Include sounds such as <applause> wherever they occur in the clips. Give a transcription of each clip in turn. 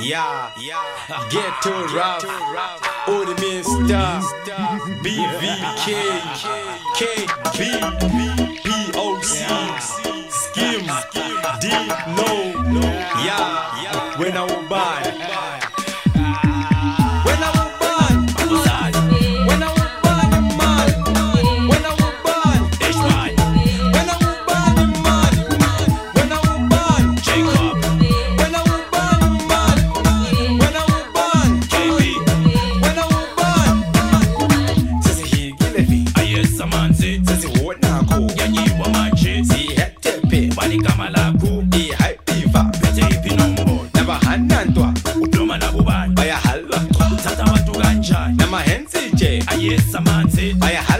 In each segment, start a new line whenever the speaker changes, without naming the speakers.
Yeah, yeah. <laughs> get to rap. All the main star. BVK, KB, POC, Skim, D, No. No, Yeah, yeah, when I was born. Mahensi je. Baya halakwa.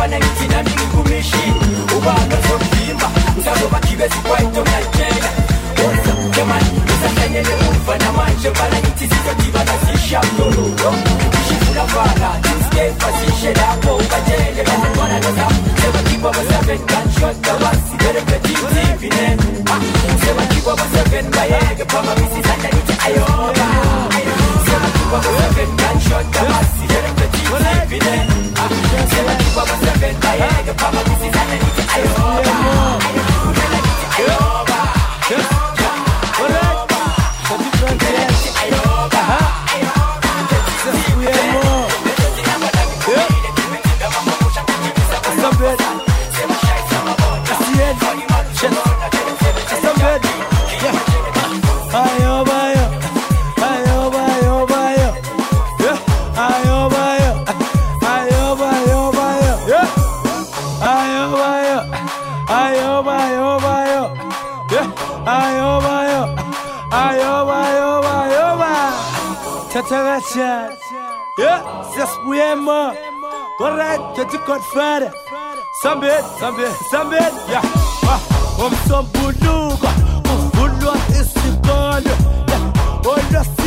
ayoba, ayoba, ayoba, ayoba, ayoba,
Taracha. Yeah, Sespuema. Alright, get your good Friday. Some bit, some bit, some bit, yeah. Om som buluga, bulua istiqalu. Yeah,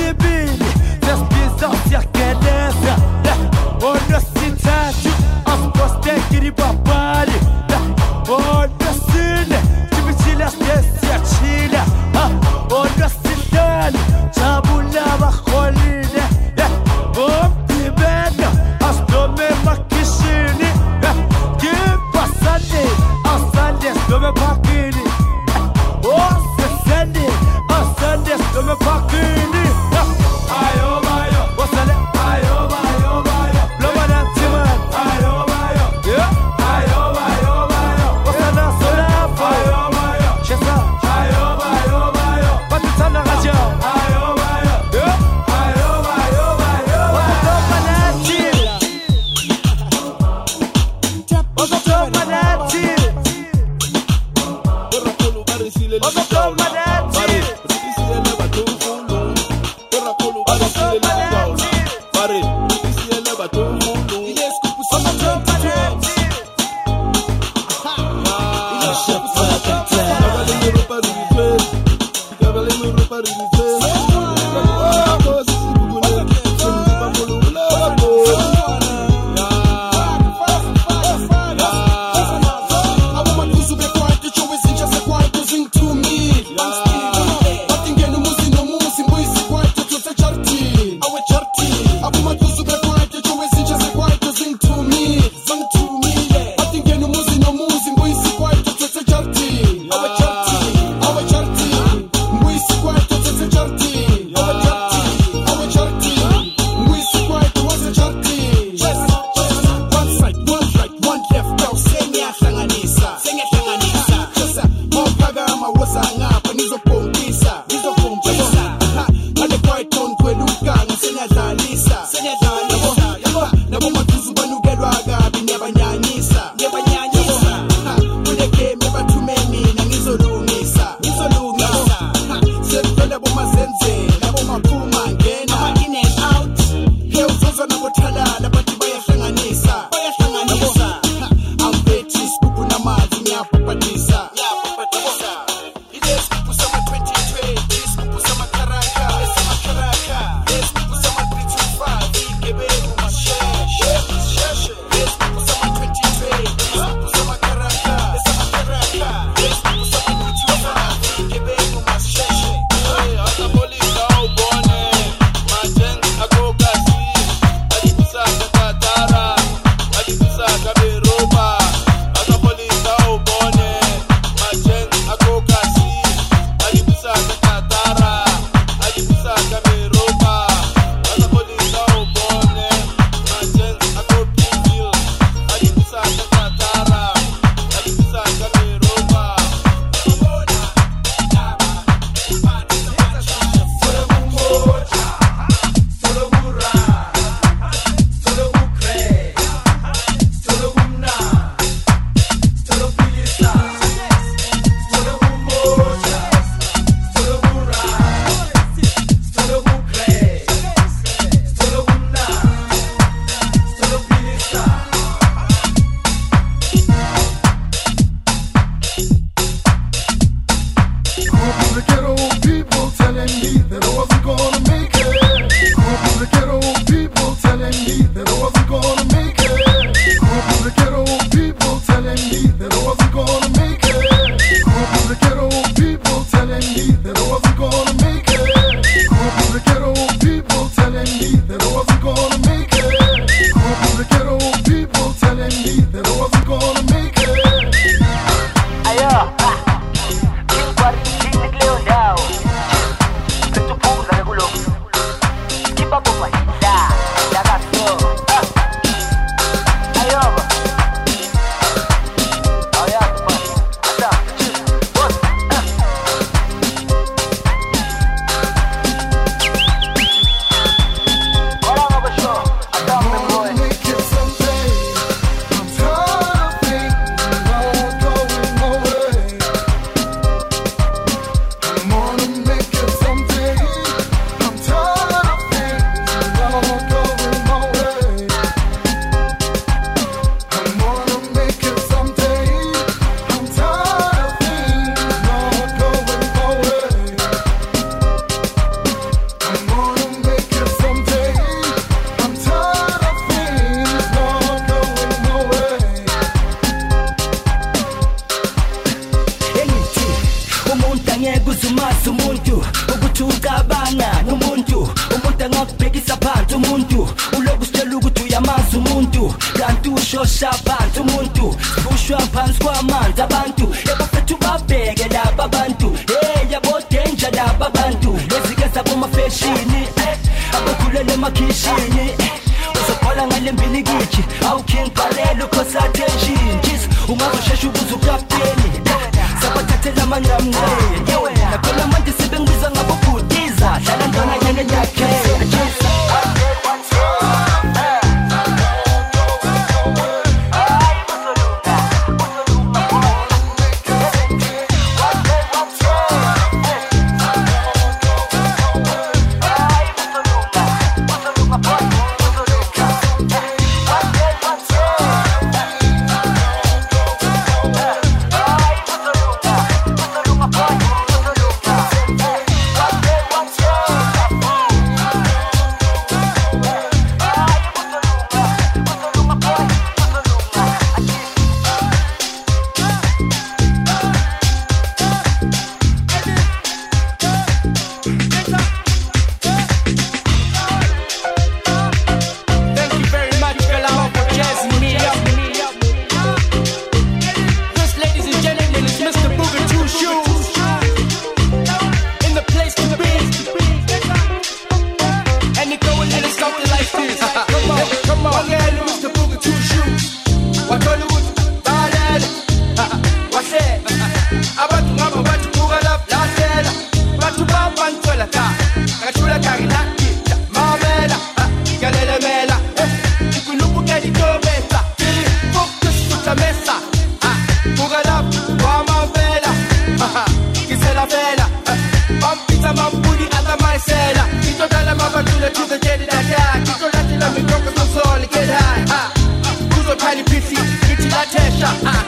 Ah.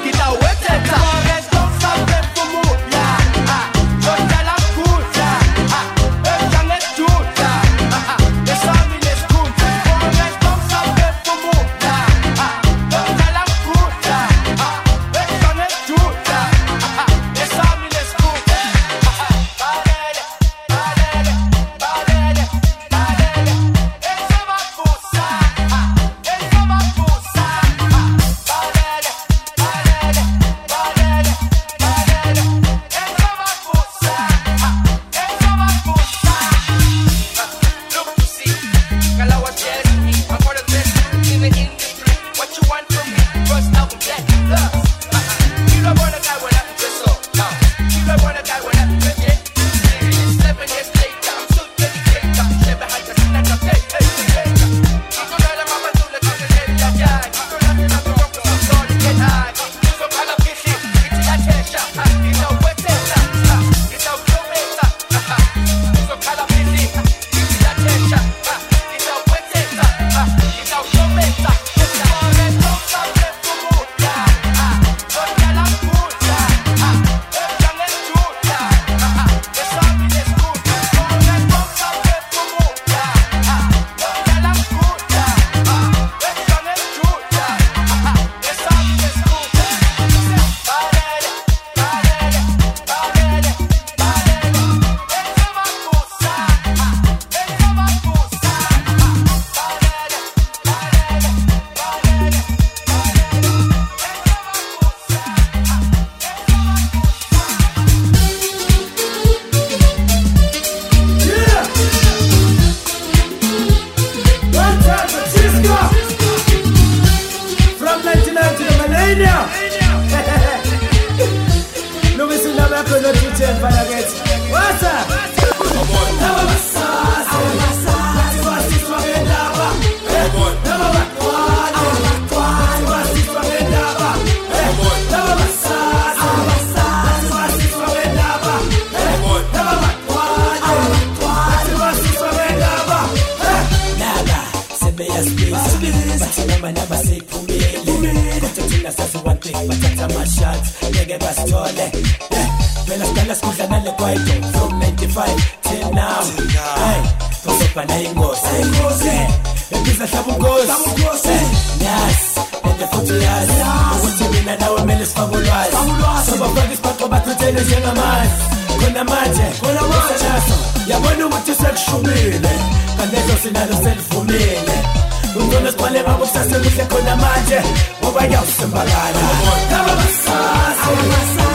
bana basephumile kodwa thina sazi one thing bathatha ama-shots. Ngeke basithole. Eh, phela sidala sikudla nale kwaito from 95 till now. Hayi tozobhana ingozi embiza hlaba ungozi nasi ende futhi yazi ukuthi mina nawe kumele sifake ulwazi. Sobafake isibhaxo bathathele njengamanzi khona manje. Yabona ukuthi sekushumile kanezo sinalo selivumile. Utona sibale babo kusasa lihle khona manje Ngoba
yawusembakala Ababasasa Ababasasa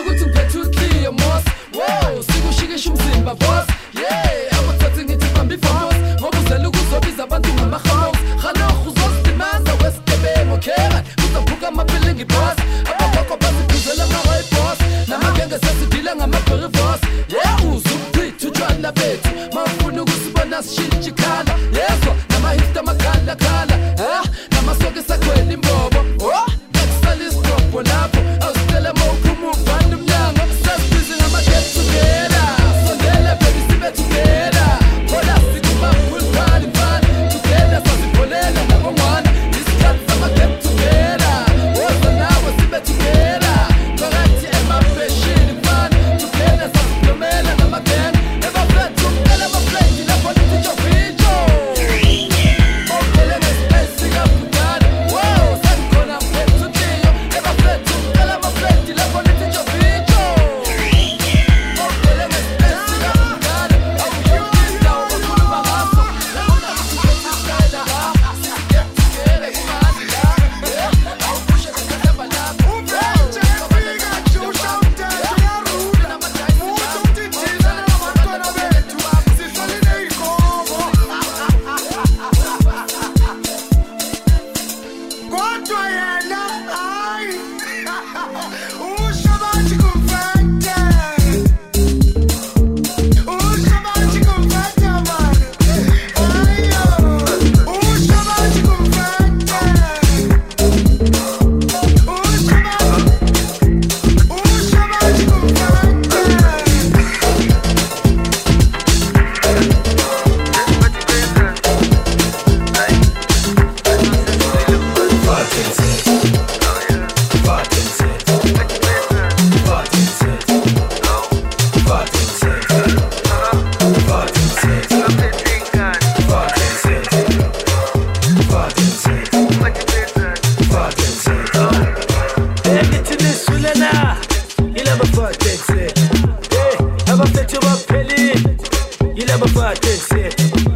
로고충
acontecer